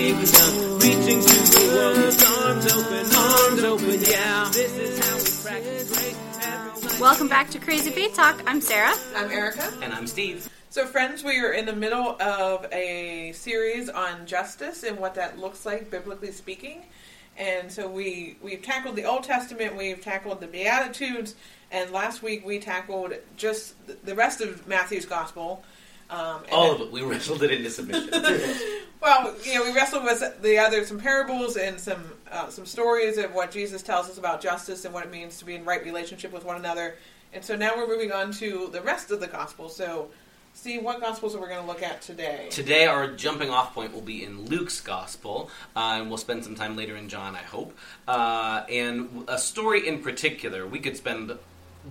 with the kingdom, reaching to the world arms open, arms open. Yeah, this is how we practice great. Welcome back to Crazy Faith Talk. I'm Sarah. I'm Erica. And I'm Steve. So, friends, we are in the middle of a series on justice and what that looks like, biblically speaking. And so we we've tackled the Old Testament, we've tackled the Beatitudes, and last week we tackled just the rest of Matthew's Gospel. Um, and All then- of it. We wrestled it into submission. Well, you know, we wrestled with the other some parables and some uh, some stories of what Jesus tells us about justice and what it means to be in right relationship with one another. And so now we're moving on to the rest of the gospel. So, Steve, what gospels are we going to look at today? Today, our jumping off point will be in Luke's Gospel, uh, and we'll spend some time later in John, I hope. Uh, and a story in particular, we could spend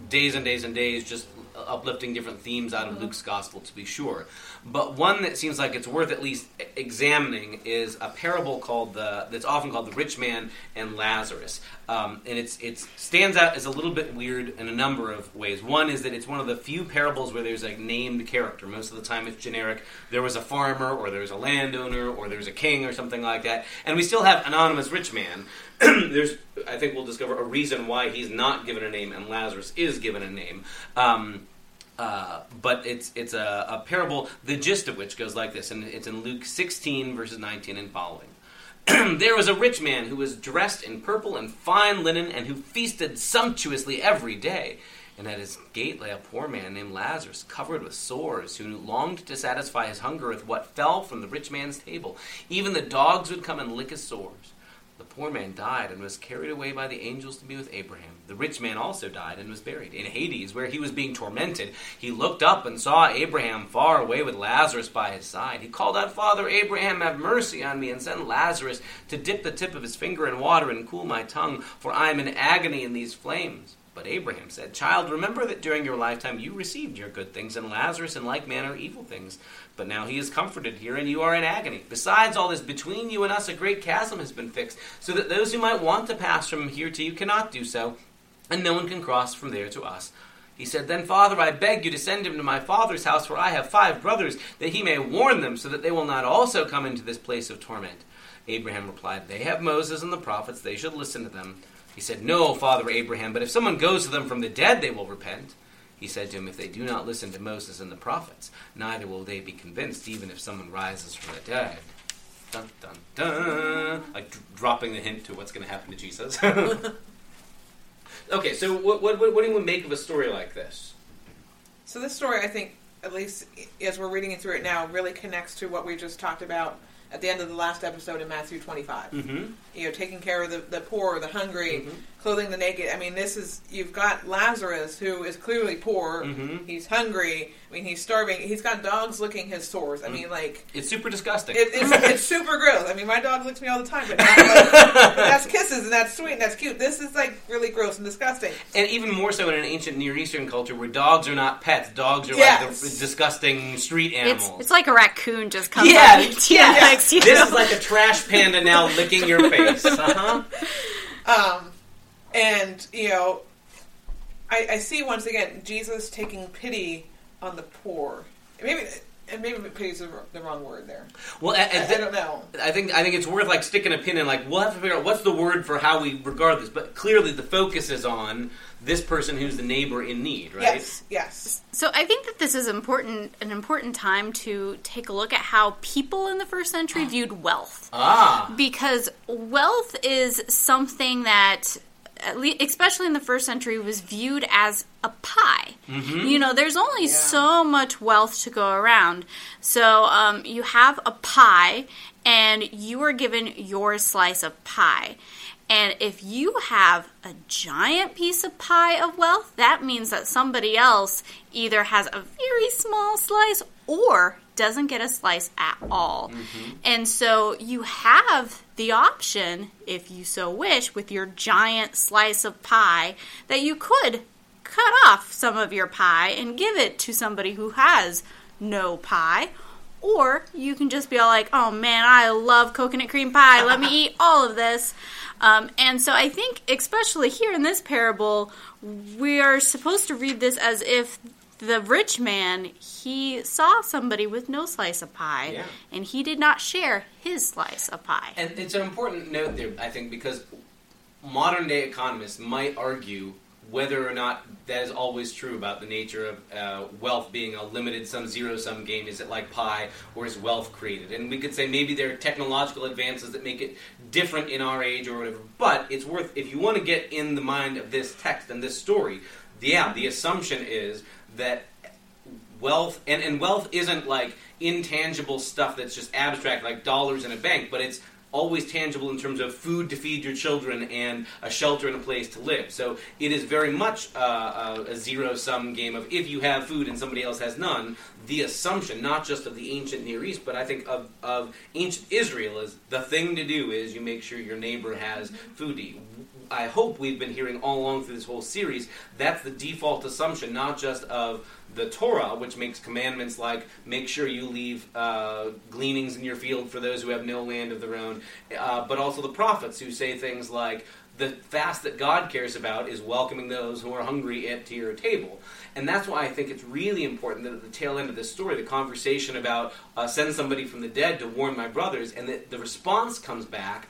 days and days and days just uplifting different themes out of Luke's Gospel, to be sure. But one that seems like it's worth at least examining is a parable called the that's often called the rich man and Lazarus, um, and it's it stands out as a little bit weird in a number of ways. One is that it's one of the few parables where there's a named character. Most of the time, it's generic. There was a farmer, or there's a landowner, or there's a king, or something like that. And we still have anonymous rich man. there's, I think, we'll discover a reason why he's not given a name and Lazarus is given a name. Um, uh, but it's it's a, a parable, the gist of which goes like this, and it's in Luke 16 verses 19 and following. there was a rich man who was dressed in purple and fine linen, and who feasted sumptuously every day. And at his gate lay a poor man named Lazarus, covered with sores, who longed to satisfy his hunger with what fell from the rich man's table. Even the dogs would come and lick his sores. The poor man died and was carried away by the angels to be with Abraham. The rich man also died and was buried. In Hades, where he was being tormented, he looked up and saw Abraham far away with Lazarus by his side. He called out, Father Abraham, have mercy on me, and send Lazarus to dip the tip of his finger in water and cool my tongue, for I am in agony in these flames. But Abraham said, Child, remember that during your lifetime you received your good things, and Lazarus in like manner evil things. But now he is comforted here, and you are in agony. Besides all this, between you and us a great chasm has been fixed, so that those who might want to pass from here to you cannot do so, and no one can cross from there to us. He said, Then, Father, I beg you to send him to my father's house, for I have five brothers, that he may warn them, so that they will not also come into this place of torment. Abraham replied, They have Moses and the prophets, they should listen to them. He said, No, Father Abraham, but if someone goes to them from the dead, they will repent. He said to him, If they do not listen to Moses and the prophets, neither will they be convinced, even if someone rises from the dead. Dun, dun, dun. Like d- dropping the hint to what's going to happen to Jesus. okay, so what, what, what do you make of a story like this? So, this story, I think, at least as we're reading it through it now, really connects to what we just talked about at the end of the last episode in Matthew 25. Mm-hmm. you know, taking care of the, the poor, the hungry, Mhm. Clothing the naked. I mean, this is you've got Lazarus who is clearly poor. Mhm. He's hungry. I mean, he's starving. He's got dogs licking his sores. I mean, like It's super disgusting. it, it's, it's super gross. I mean, my dog licks me all the time, but, not like, but that's kisses and that's sweet and that's cute. This is like really gross and disgusting. and even more so in an ancient Near Eastern culture where dogs are not pets. Dogs are like the disgusting street animals. it's like a raccoon just comes Yeah, up to you yeah. next to you. This is like a trash panda now licking your face. Uh-huh. Um, and you know, I, I see once again Jesus taking pity on the poor. Maybe and maybe pity is the the wrong word there. Well, I, I, I don't know. I think I think it's worth like sticking a pin in. Like we'll have to figure out what's the word for how we regard this. But clearly, the focus is on this person who's the neighbor in need, right? Yes, yes. So I think that this is important an important time to take a look at how people in the first century viewed wealth. Ah, because wealth is something that at least, especially in the first century was viewed as a pie. You know there's only Yeah. so much wealth to go around. So um, you have a pie and you are given your slice of pie. And if you have a giant piece of pie of wealth that means that somebody else either has a very small slice or doesn't get a slice at all. And so you have the option, if you so wish, with your giant slice of pie, that you could cut off some of your pie and give it to somebody who has no pie. Or you can just be all like, oh man, I love coconut cream pie. Let me eat all of this. Um, and so I think, especially here in this parable, we are supposed to read this as if the rich man, he saw somebody with no slice of pie, Yeah. and he did not share his slice of pie. And it's an important note there, I think, because modern day economists might argue whether or not that is always true about the nature of uh, wealth being a limited sum, zero sum game. Is it like pie, or is wealth created? And we could say maybe there are technological advances that make it different in our age or whatever. But it's worth, if you want to get in the mind of this text and this story, yeah, the assumption is that wealth and, and wealth isn't like intangible stuff that's just abstract like dollars in a bank but it's always tangible in terms of food to feed your children and a shelter and a place to live. So it is very much uh, a, a zero sum game of if you have food and somebody else has none the assumption not just of the ancient near east but i think of, of ancient israel is the thing to do is you make sure your neighbor has food to eat I hope we've been hearing all along through this whole series, that's the default assumption, not just of the Torah, which makes commandments like make sure you leave uh, gleanings in your field for those who have no land of their own, uh, but also the prophets who say things like the fast that God cares about is welcoming those who are hungry at to your table. And that's why I think it's really important that at the tail end of this story, the conversation about uh, send somebody from the dead to warn my brothers, and that the response comes back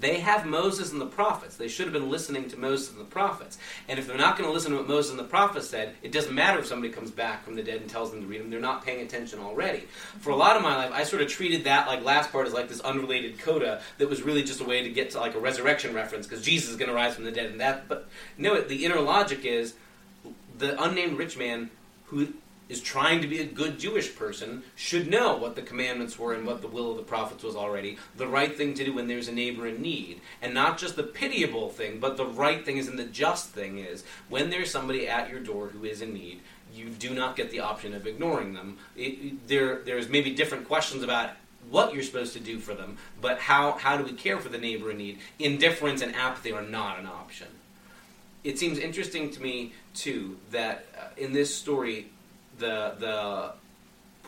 they have Moses and the prophets. They should have been listening to Moses and the prophets. And if they're not going to listen to what Moses and the prophets said, it doesn't matter if somebody comes back from the dead and tells them to read them. They're not paying attention already. For a lot of my life, I sort of treated that like last part as like this unrelated coda that was really just a way to get to like a resurrection reference because Jesus is going to rise from the dead and that. But no, the inner logic is the unnamed rich man who is trying to be a good Jewish person should know what the commandments were and what the will of the prophets was already. The right thing to do when there's a neighbor in need. And not just the pitiable thing, but the right thing is and the just thing is when there's somebody at your door who is in need, you do not get the option of ignoring them. It, there, there's maybe different questions about what you're supposed to do for them, but how, how do we care for the neighbor in need? Indifference and apathy are not an option. It seems interesting to me, too, that uh, in this story, the the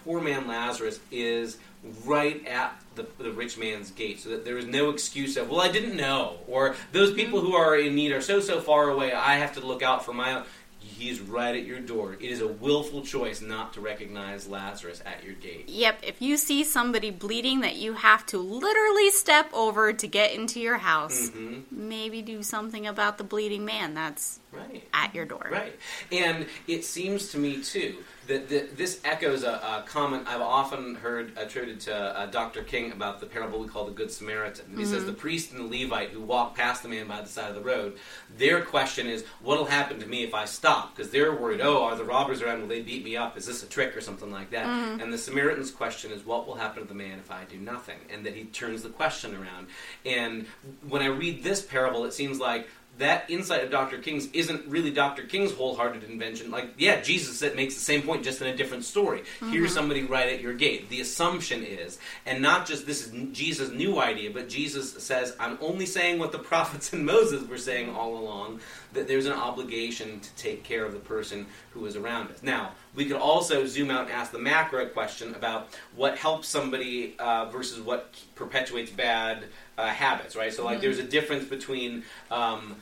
poor man Lazarus is right at the, the rich man's gate, so that there is no excuse of well I didn't know, or those people who are in need are so so far away. I have to look out for my own. He's right at your door. It is a willful choice not to recognize Lazarus at your gate. Yep, if you see somebody bleeding that you have to literally step over to get into your house, hmm maybe do something about the bleeding man that's Right. at your door. Right. And it seems to me, too, the, this echoes a, a comment I've often heard attributed to uh, Dr. King about the parable we call the Good Samaritan. He says the priest and the Levite who walk past the man by the side of the road, their question is, what'll happen to me if I stop? Because they're worried, oh, are the robbers around? Will they beat me up? Is this a trick or something like that? And the Samaritan's question is, what will happen to the man if I do nothing? And that he turns the question around. And when I read this parable, it seems like that insight of Dr. King's isn't really Dr. King's wholehearted invention. Like, yeah, Jesus said- makes the same point just in a different story. Here's somebody right at your gate. The assumption is, and not just this is Jesus' new idea, but Jesus says, I'm only saying what the prophets and Moses were saying all along, that there's an obligation to take care of the person who is around us. Now, we could also zoom out and ask the macro question about what helps somebody uh, versus what perpetuates bad uh, habits, right? So, like, there's a difference between um,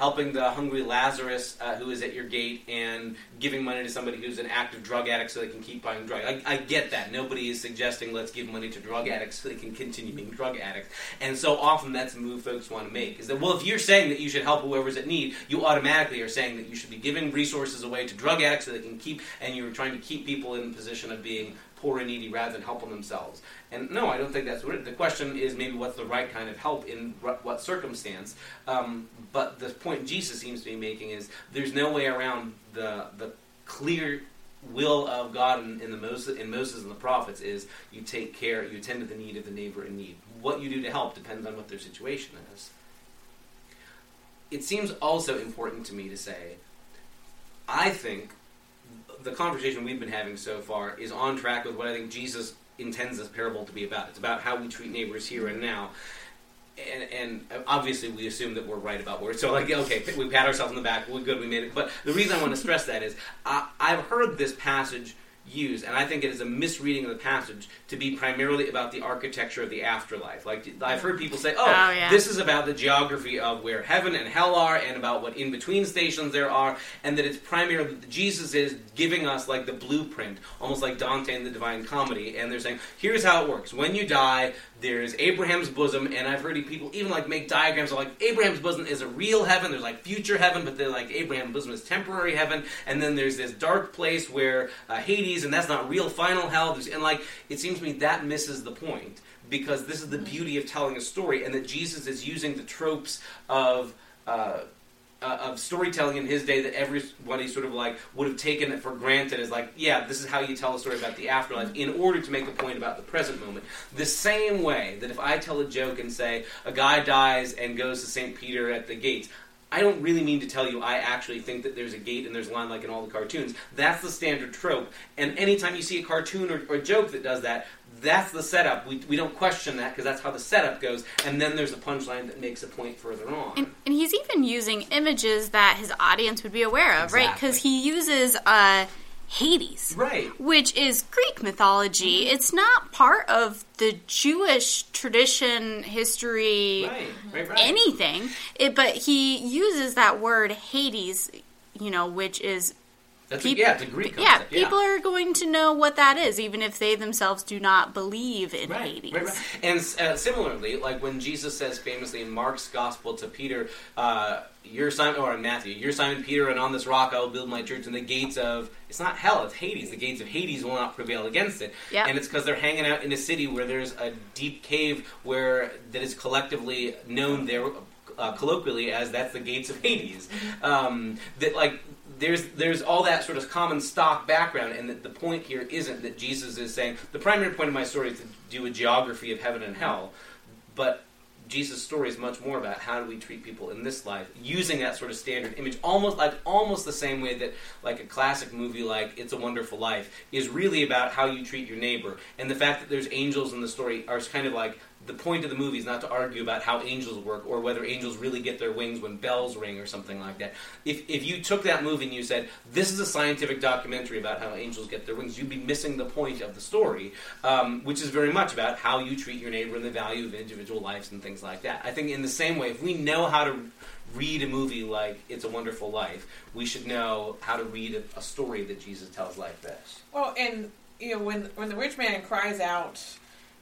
helping the hungry Lazarus uh, who is at your gate and giving money to somebody who's an active drug addict so they can keep buying drugs. I, I get that. Nobody is suggesting let's give money to drug addicts so they can continue being drug addicts. And so often that's the move folks want to make is that, well, if you're saying that you should help whoever's at need, you automatically are saying that you should be giving resources away to drug addicts so they can keep, and you're trying to keep people in the position of being poor and needy rather than helping themselves. And no, I don't think that's what it, the question is. Maybe what's the right kind of help in r- what circumstance? Um, but the point Jesus seems to be making is there's no way around the the clear will of God in, in the Moses in Moses and the prophets is you take care, you attend to the need of the neighbor in need. What you do to help depends on what their situation is. It seems also important to me to say, I think the conversation we've been having so far is on track with what I think Jesus intends this parable to be about. It's about how we treat neighbors here and now. And, and obviously, we assume that we're right about where. So, like, okay, we pat ourselves on the back. We're good. We made it. But the reason I want to stress that is I, I've heard this passage used, and I think it is a misreading of the passage to be primarily about the architecture of the afterlife. Like I've heard people say, "Oh, Oh, yeah. this is about the geography of where heaven and hell are, and about what in between stations there are, and that it's primarily Jesus is giving us like the blueprint, almost like Dante in the Divine Comedy, and they're saying, here's how it works: when you die, there's Abraham's bosom, and I've heard people even like make diagrams of like Abraham's bosom is a real heaven. There's like future heaven, but they're like Abraham's bosom is temporary heaven, and then there's this dark place where uh, Hades, and that's not real final hell. There's, and like it seems to me that misses the point because this is the beauty of telling a story, and that Jesus is using the tropes of. Uh, uh, of storytelling in his day that everybody sort of like would have taken it for granted as like yeah this is how you tell a story about the afterlife in order to make a point about the present moment the same way that if i tell a joke and say a guy dies and goes to st peter at the gates I don't really mean to tell you I actually think that there's a gate and there's a line like in all the cartoons. That's the standard trope. And anytime you see a cartoon or, or a joke that does that, that's the setup. We, we don't question that because that's how the setup goes. And then there's a punchline that makes a point further on. And, and he's even using images that his audience would be aware of, right? Because he uses uh, Hades, Right. which is Greek mythology. It's not part of the Jewish tradition, history, Right, right, right. anything. It, but he uses that word Hades, you know, which is That's peop- a, yeah, it's a Greek yeah, concept. people are going to know what that is, even if they themselves do not believe in Right, Hades. right, right. And uh, similarly, like when Jesus says famously in Mark's Gospel to Peter, uh, "You're Simon," or in Matthew, "You're Simon Peter, and on this rock I will build my church, and the gates of it's not hell, it's Hades. The gates of Hades will not prevail against it." Yep. And it's because they're hanging out in a city where there's a deep cave where that is collectively known there. Uh, colloquially, as that's the gates of Hades, um, that like there's there's all that sort of common stock background, and that the point here isn't that Jesus is saying the primary point of my story is to do a geography of heaven and hell, but Jesus' story is much more about how do we treat people in this life using that sort of standard image, almost like almost the same way that like a classic movie like It's a Wonderful Life is really about how you treat your neighbor, and the fact that there's angels in the story are kind of like the point of the movie is not to argue about how angels work or whether angels really get their wings when bells ring or something like that. If, if you took that movie and you said, this is a scientific documentary about how angels get their wings, you'd be missing the point of the story, um, which is very much about how you treat your neighbor and the value of individual lives and things like that. I think in the same way, if we know how to read a movie like It's a Wonderful Life, we should know how to read a, a story that Jesus tells like this. Well, and you know when when the rich man cries out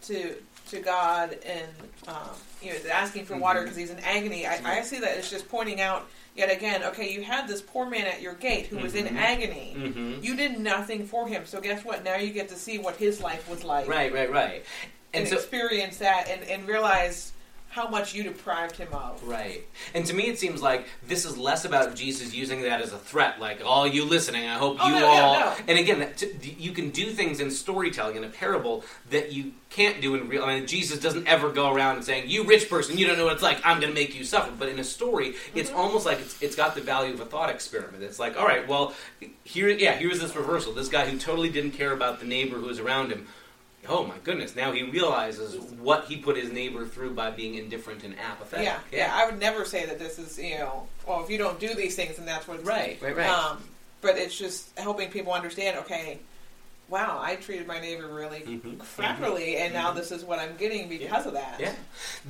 to to God and um, you know asking for water because he's in agony, I, I see that as just pointing out yet again. Okay, you had this poor man at your gate who was in Mhm. agony. Mm-hmm. You did nothing for him, so guess what? Now you get to see what his life was like, Right, right, right. and, And so, experience that, and, and realize how much you deprived him of. Right. And to me, it seems like this is less about Jesus using that as a threat, like, all you listening, I hope Oh, you no, all. yeah, no. And again, that, t- you can do things in storytelling, in a parable, that you can't do in real. I mean, Jesus doesn't ever go around and saying, you rich person, you don't know what it's like, I'm going to make you suffer. But in a story, it's Mm-hmm. almost like it's, it's got the value of a thought experiment. It's like, all right, well, here, yeah, here's this reversal. This guy who totally didn't care about the neighbor who was around him. Oh my goodness! Now he realizes what he put his neighbor through by being indifferent and apathetic. Yeah, yeah, I would never say that this is you know, well, if you don't do these things, then that's what Right, right, right. Um, but it's just helping people understand. Okay, wow, I treated my neighbor really Mhm, crappily, and now this is what I'm getting because of that. Yeah.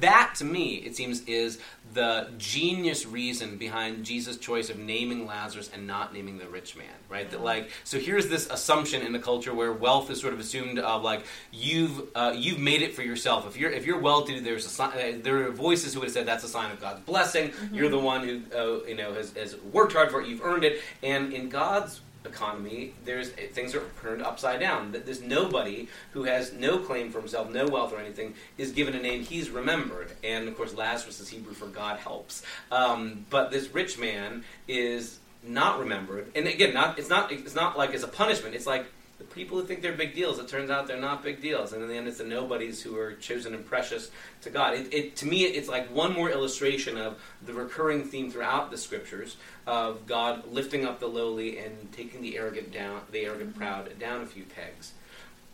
That, to me, it seems, is the genius reason behind Jesus' choice of naming Lazarus and not naming the rich man, right? That, like, so here's this assumption in the culture where wealth is sort of assumed of, like, you've uh, you've made it for yourself. If you're if you're well-to-do, there's a sign, uh, there are voices who would have said that's a sign of God's blessing. You're the one who, uh, you know, has, has worked hard for it. You've earned it. And in God's economy, there's things are turned upside down. That this nobody who has no claim for himself, no wealth or anything, is given a name. He's remembered, and of course, Lazarus is Hebrew for God helps. Um, but this rich man is not remembered, and again, not it's not it's not like as a punishment. It's like the people who think they're big deals. It turns out they're not big deals, and in the end, it's the nobodies who are chosen and precious to God. It, it to me, it's like one more illustration of the recurring theme throughout the scriptures of God lifting up the lowly and taking the arrogant down, the arrogant proud down a few pegs.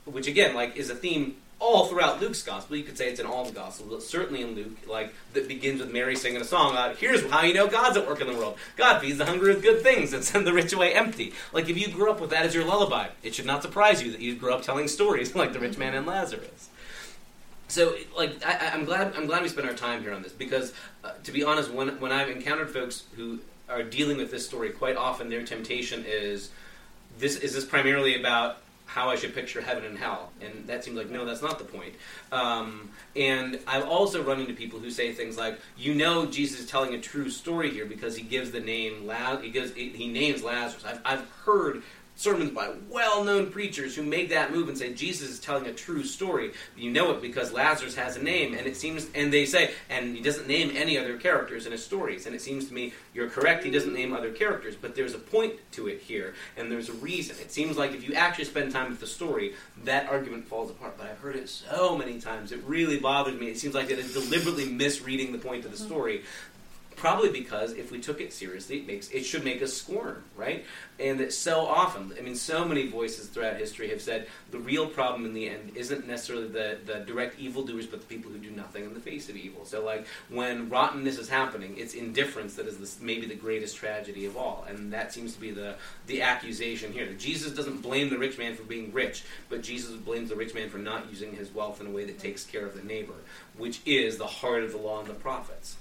Which again, like, is a theme all throughout Luke's gospel. You could say it's in all the gospels, but certainly in Luke, like that begins with Mary singing a song about here's how you know God's at work in the world. God feeds the hungry with good things and sends the rich away empty. Like if you grew up with that as your lullaby, it should not surprise you that you grew up telling stories like the rich man and Lazarus. So, like, I, I'm glad I'm glad we spent our time here on this because, uh, to be honest, when when I've encountered folks who are dealing with this story, quite often their temptation is this is this primarily about how I should picture heaven and hell, and that seems like no, that's not the point. Um, and I've also run into people who say things like, "You know, Jesus is telling a true story here because he gives the name La- he gives he names Lazarus." I've I've heard sermons by well-known preachers who make that move and say Jesus is telling a true story. You know it because Lazarus has a name, and it seems, and they say, and he doesn't name any other characters in his stories. And it seems to me you're correct. He doesn't name other characters, but there's a point to it here, and there's a reason. It seems like if you actually spend time with the story, that argument falls apart. But I've heard it so many times; it really bothers me. It seems like it is deliberately misreading the point of the story probably because if we took it seriously, it makes it should make us squirm, right? And that so often, I mean, so many voices throughout history have said the real problem in the end isn't necessarily the, the direct evildoers, but the people who do nothing in the face of evil. So, like when rottenness is happening, it's indifference that is this, maybe the greatest tragedy of all, and that seems to be the the accusation here. Jesus doesn't blame the rich man for being rich, but Jesus blames the rich man for not using his wealth in a way that takes care of the neighbor, which is the heart of the law and the prophets.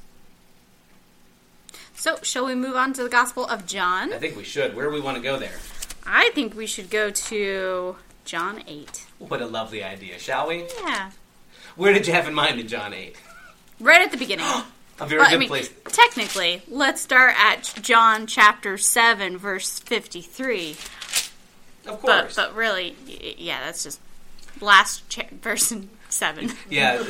So, shall we move on to the Gospel of John? I think we should. Where do we want to go there? I think we should go to John 8. What a lovely idea, shall we? Yeah. Where did you have in mind in John 8? Right at the beginning. A very Well, good I mean, place. technically, let's start at John chapter 7, verse 53. Of But, course. but really, yeah, that's just last cha- verse in 7. yeah,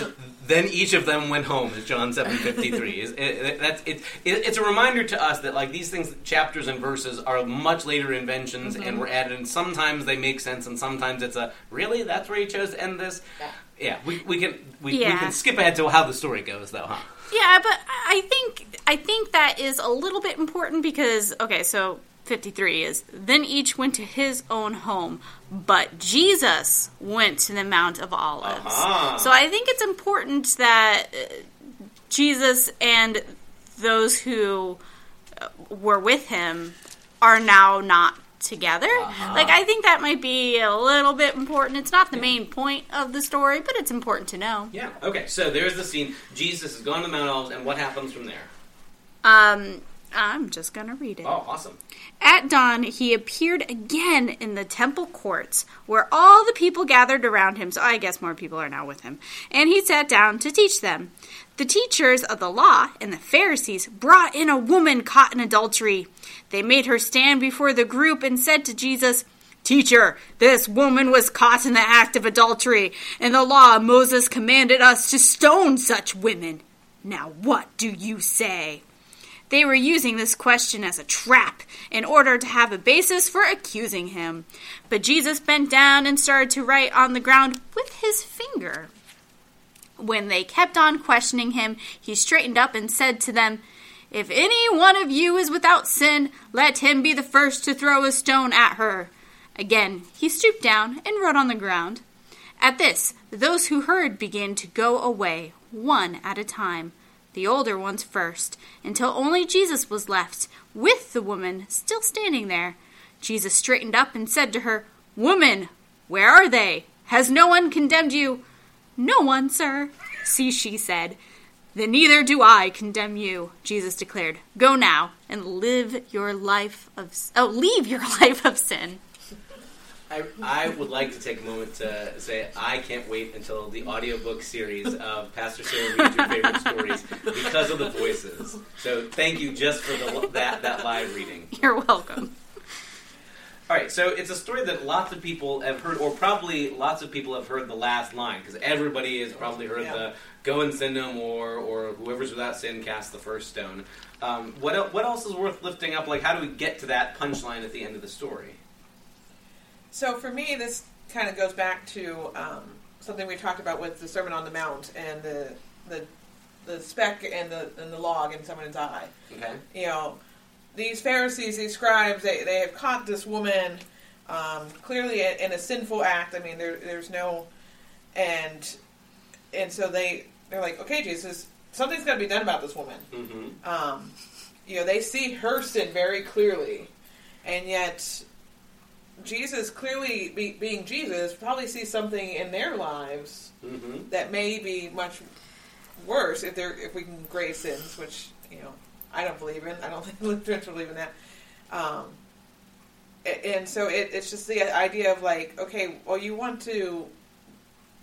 then each of them went home, as John 7.53. Is, it, it, that's, it, it, it's a reminder to us that like these things, chapters and verses, are much later inventions and mm-hmm. were added, and sometimes they make sense, and sometimes it's a, really? That's where he chose to end this? Yeah, we, we can we, we can skip ahead to how the story goes, though, huh? Yeah, but I think I think that is a little bit important because okay, so 53 is then each went to his own home, but Jesus went to the Mount of Olives. Uh-huh. So I think it's important that uh, Jesus and those who uh, were with him are now not together. Like I think that might be a little bit important. It's not the main point of the story, but it's important to know. Yeah, okay, so there's the scene. Jesus has gone to the Mount of Olives, and what happens from there? Um I'm just going to read it. Oh, awesome. At dawn, he appeared again in the temple courts, where all the people gathered around him. So I guess more people are now with him. And he sat down to teach them. The teachers of the law and the Pharisees brought in a woman caught in adultery. They made her stand before the group and said to Jesus, Teacher, this woman was caught in the act of adultery. In the law, Moses commanded us to stone such women. Now, what do you say? They were using this question as a trap in order to have a basis for accusing him. But Jesus bent down and started to write on the ground with his finger. When they kept on questioning him, he straightened up and said to them, If any one of you is without sin, let him be the first to throw a stone at her. Again, he stooped down and wrote on the ground. At this, those who heard began to go away, one at a time, the older ones first, until only Jesus was left, with the woman still standing there. Jesus straightened up and said to her, Woman, where are they? Has no one condemned you? No one, sir. See, she said. Then neither do I condemn you, Jesus declared. Go now and live your life of oh, leave your life of sin. I, I would like to take a moment to say I can't wait until the audiobook series of Pastor Sarah reads your favorite stories because of the voices. So thank you just for the, that that live reading. You're welcome. All right, so it's a story that lots of people have heard, or probably lots of people have heard the last line because everybody has probably heard Yeah. the "Go and sin no more" or "Whoever's without sin cast the first stone." Um, what el- what else is worth lifting up? Like, how do we get to that punchline at the end of the story? So for me, this kind of goes back to um, something we talked about with the Sermon on the Mount and the the the speck and the and the log in someone's eye. Okay. You know, these Pharisees, these scribes, they they have caught this woman um, clearly in, a sinful act. I mean, there, there's no and and so they they're like, okay, Jesus, something's got to be done about this woman. Mm-hmm. Um, you know, they see her sin very clearly, and yet Jesus, clearly be, being Jesus, probably sees something in their lives Mm-hmm. that may be much worse if they're if we can grade sins, which you know I don't believe in. I don't think Lutherans believe in that. Um, and so it, it's just the idea of like, okay, well, you want to,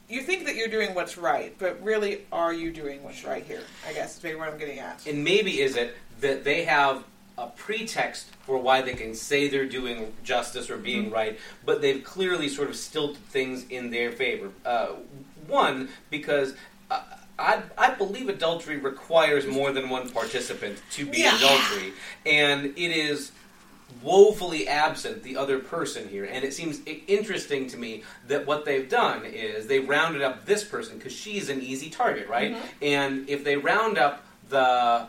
you think that you're doing what's right, but really, are you doing what's right here? I guess is maybe what I'm getting at. And maybe is it that they have a pretext for why they can say they're doing justice or being Mm-hmm. right, but they've clearly sort of stilted things in their favor. Uh, one, because uh, I, I believe adultery requires more than one participant to be Yeah. adultery, and it is woefully absent the other person here. And it seems interesting to me that what they've done is they rounded up this person because she's an easy target, right? And if they round up the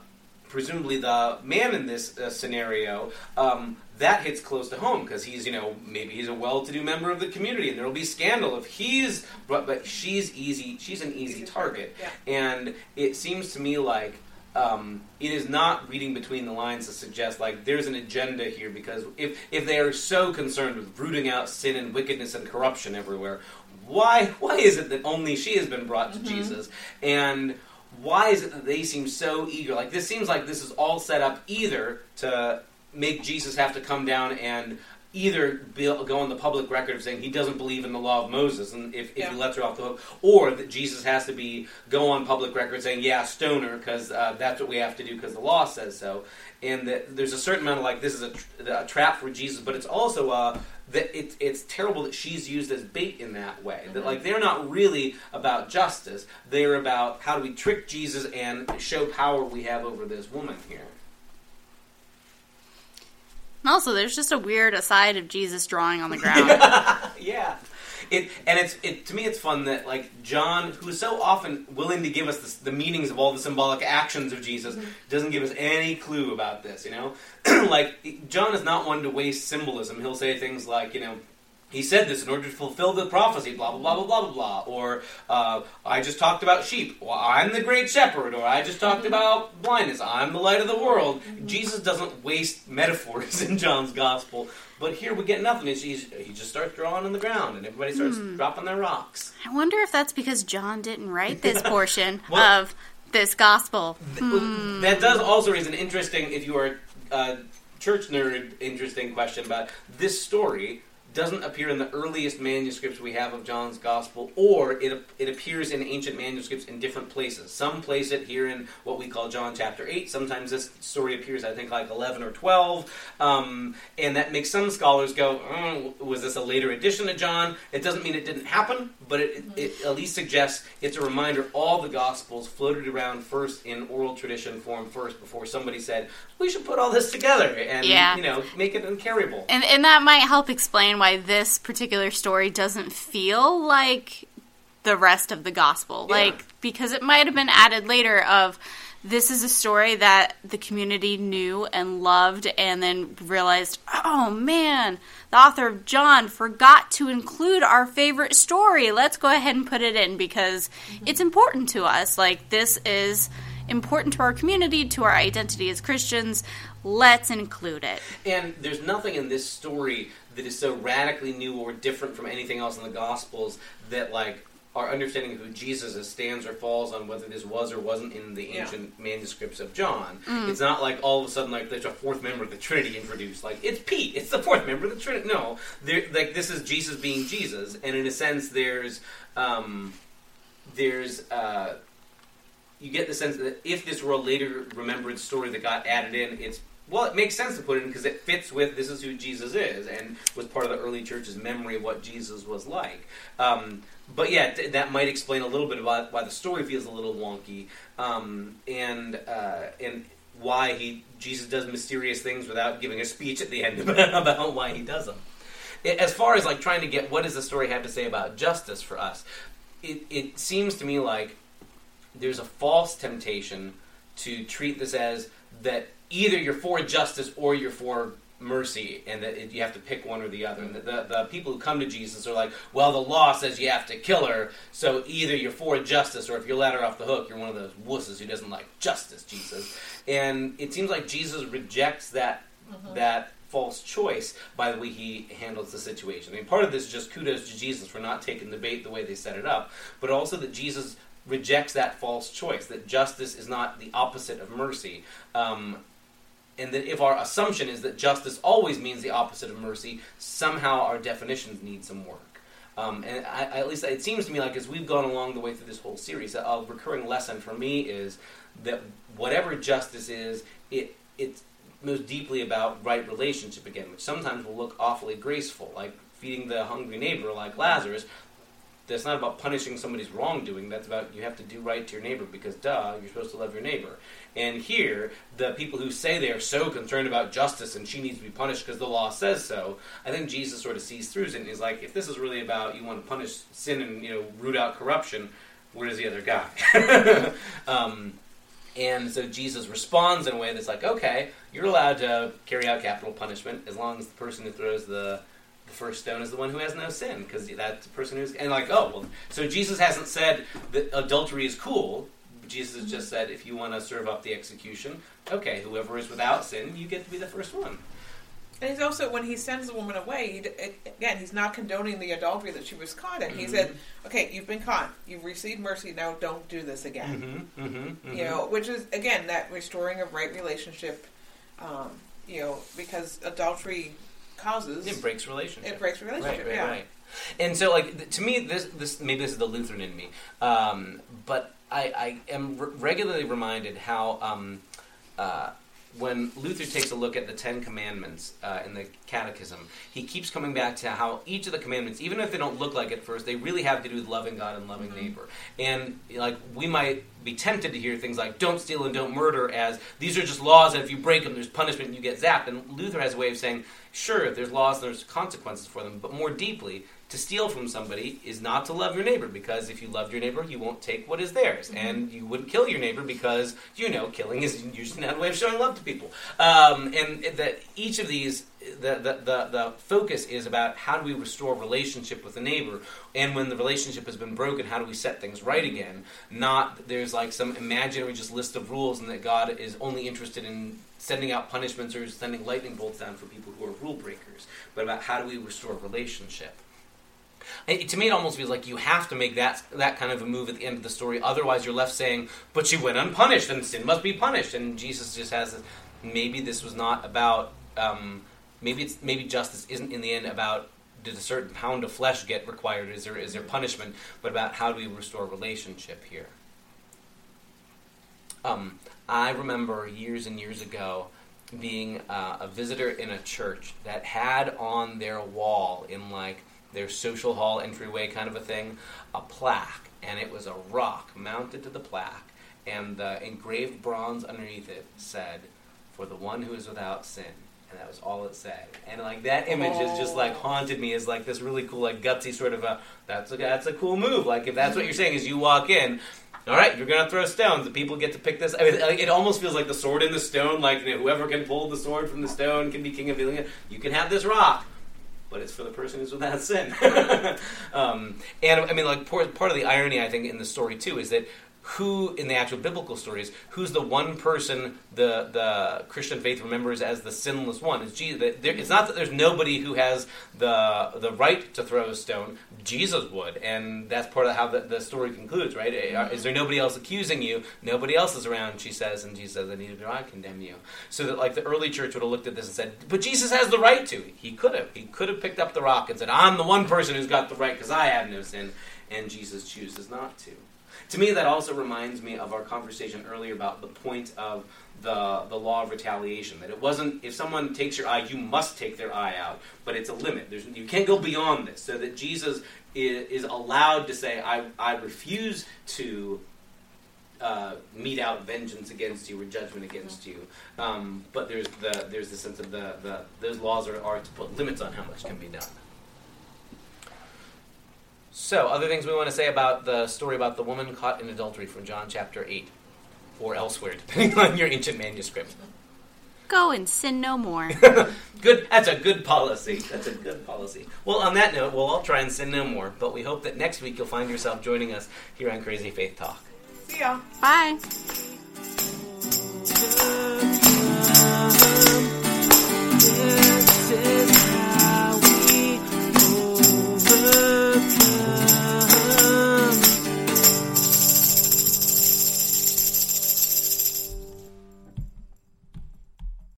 presumably the man in this uh, scenario, um, that hits close to home because he's, you know, maybe he's a well-to-do member of the community, and there will be scandal if he's. But but she's easy. She's an easy target, target, and it seems to me like. Um, it is not reading between the lines to suggest like there's an agenda here because if if they are so concerned with rooting out sin and wickedness and corruption everywhere, why why is it that only she has been brought to Jesus and why is it that they seem so eager? Like this seems like this is all set up either to make Jesus have to come down and either be, go on the public record of saying he doesn't believe in the law of Moses, and if, if Yeah. he lets her off the hook, or that Jesus has to be go on public record saying yeah stoner, because uh, that's what we have to do because the law says so, and that there's a certain amount of like this is a, tr- a trap for Jesus, but it's also uh, that it, it's terrible that she's used as bait in that way. That like they're not really about justice; they're about how do we trick Jesus and show power we have over this woman here. And also, there's just a weird aside of Jesus drawing on the ground. yeah. It, and it's it to me it's fun that like John, who is so often willing to give us the, the meanings of all the symbolic actions of Jesus, mm-hmm. doesn't give us any clue about this. You know, like John is not one to waste symbolism. He'll say things like, you know, he said this in order to fulfill the prophecy, blah, blah, blah, blah, blah, blah, blah. Or, uh, I just talked about sheep. Well, I'm the great shepherd. Or, I just talked mm-hmm. about blindness. I'm the light of the world. Mm-hmm. Jesus doesn't waste metaphors in John's gospel. But here we get nothing. It's, he's, he just starts drawing on the ground, and everybody starts hmm. dropping their rocks. I wonder if that's because John didn't write this portion Well- of this gospel. Hmm. That does also raise an interesting, if you are a church nerd, interesting question about this story. Doesn't appear in the earliest manuscripts we have of John's Gospel, or it it appears in ancient manuscripts in different places. Some place it here in what we call John chapter eight. Sometimes this story appears, I think, like eleven or twelve, um, and that makes some scholars go, oh, "Was this a later addition to John?" It doesn't mean it didn't happen, but it, it at least suggests it's a reminder all the Gospels floated around first in oral tradition form first before somebody said we should put all this together and Yeah. you know make it uncarryable. And, and that might help explain why this particular story doesn't feel like the rest of the gospel. Yeah. Like, because it might have been added later of this is a story that the community knew and loved and then realized, oh man, the author of John forgot to include our favorite story. Let's go ahead and put it in because mm-hmm. it's important to us. Like, this is important to our community, to our identity as Christians. Let's include it. And there's nothing in this story that is so radically new or different from anything else in the Gospels that like our understanding of who Jesus is stands or falls on whether this was or wasn't in the Yeah. ancient manuscripts of John. It's not like all of a sudden like there's a fourth member of the Trinity introduced. Like it's Pete, it's the fourth member of the Trinity. No, there like this is Jesus being Jesus, and in a sense there's um, there's uh, you get the sense that if this were a later remembered story that got added in, it's well, it makes sense to put it in because it fits with this is who Jesus is and was part of the early church's memory of what Jesus was like. Um, but yeah, th- that might explain a little bit about why the story feels a little wonky um, and uh, and why he Jesus does mysterious things without giving a speech at the end about, why he does them. As far as like trying to get what does the story have to say about justice for us, it, it seems to me like there's a false temptation to treat this as that either you're for justice or you're for mercy and that it, you have to pick one or the other. And the, the, the people who come to Jesus are like, well, the law says you have to kill her, so either you're for justice or if you let her off the hook, you're one of those wusses who doesn't like justice, Jesus. And it seems like Jesus rejects that mm-hmm. that false choice by the way he handles the situation. I mean, part of this is just kudos to Jesus for not taking the bait the way they set it up, but also that Jesus rejects that false choice, that justice is not the opposite of mercy. Um, and that if our assumption is that justice always means the opposite of mercy, somehow our definitions need some work. Um, and I, at least it seems to me like as we've gone along the way through this whole series, a, a recurring lesson for me is that whatever justice is, it it's most deeply about right relationship again, which sometimes will look awfully graceful, like feeding the hungry neighbor like Lazarus. That's not about punishing somebody's wrongdoing. That's about you have to do right to your neighbor because, duh, you're supposed to love your neighbor. And here, the people who say they are so concerned about justice and she needs to be punished because the law says so, I think Jesus sort of sees through it and is like, if this is really about you want to punish sin and you know root out corruption, where's the other guy? um, and so Jesus responds in a way that's like, okay, you're allowed to carry out capital punishment as long as the person who throws the, the first stone is the one who has no sin, because that's the person who's and like, oh, well, so Jesus hasn't said that adultery is cool. Jesus has just said, if you want to serve up the execution, okay, whoever is without sin, you get to be the first one. And he's also when he sends the woman away. He, again, he's not condoning the adultery that she was caught in. He Mhm. said, "Okay, you've been caught. You've received mercy. Now don't do this again." Mm-hmm, mm-hmm, You know, which is again that restoring of right relationship. Um, you know, because adultery causes It breaks relationship. it breaks relationship. Right, right, yeah. right. And so, like to me, this this maybe this is the Lutheran in me, um, but I, I am re- regularly reminded how um, uh, when Luther takes a look at the Ten Commandments uh, in the Catechism, he keeps coming back to how each of the commandments, even if they don't look like it at first, they really have to do with loving God and loving neighbor. And like we might be tempted to hear things like "don't steal" and "don't murder" as these are just laws, and if you break them, there's punishment, and you get zapped. And Luther has a way of saying, sure, there's laws, and there's consequences for them, but more deeply, to steal from somebody is not to love your neighbor because if you loved your neighbor, you won't take what is theirs, and you wouldn't kill your neighbor because you know killing is usually not a way of showing love to people. Um, and that each of these, the, the the the focus is about how do we restore relationship with the neighbor, and when the relationship has been broken, how do we set things right again? Not there's like some imaginary just list of rules, and that God is only interested in sending out punishments or sending lightning bolts down for people who are rule breakers, but about how do we restore relationship. It, to me, it almost feels like you have to make that that kind of a move at the end of the story. Otherwise, you're left saying, "But she went unpunished, and sin must be punished." And Jesus just has this, maybe this was not about um, maybe it's maybe justice isn't in the end about did a certain pound of flesh get required? Is there is there punishment? But about how do we restore relationship here? Um, I remember years and years ago being uh, a visitor in a church that had on their wall in like their social hall entryway kind of a thing a plaque and it was a rock mounted to the plaque and the engraved bronze underneath it said for the one who is without sin and that was all it said and like that image is just like haunted me as like this really cool like gutsy sort of a that's a that's a cool move like if that's what you're saying is you walk in all right, you're gonna throw stones. The people get to pick this. I mean, like, it almost feels like the sword in the stone. Like you know, whoever can pull the sword from the stone can be king of Ilion. You can have this rock, but it's for the person who's without sin. um, and I mean, like part, part of the irony I think in the story too is that who in the actual biblical stories who's the one person the the Christian faith remembers as the sinless one is Jesus. There- It's not that there's nobody who has the the right to throw a stone. Jesus would, and that's part of how the, the story concludes, right? Eh, Is there nobody else accusing you? Nobody else is around, she says, and Jesus says, "And neither do I condemn you." So that like the early church would have looked at this and said, "But Jesus has the right to." He could have. He could have picked up the rock and said, "I'm the one person who's got the right because I have no sin," and Jesus chooses not to. To me, that also reminds me of our conversation earlier about the point of the the law of retaliation. That it wasn't if someone takes your eye, you must take their eye out, but it's a limit. There's you can't go beyond this. So that Jesus is, is allowed to say, "I I refuse to." Uh, mete out vengeance against you or judgment against you, um, but there's the there's the sense of the, the those laws are, are to put limits on how much can be done. So, other things we want to say about the story about the woman caught in adultery from John chapter 8 or elsewhere, depending on your ancient manuscript. Go and sin no more. good. That's a good policy. That's a good policy. Well, on that note, we'll all try and sin no more, but we hope that next week you'll find yourself joining us here on Crazy Faith Talk. See ya. Bye. This is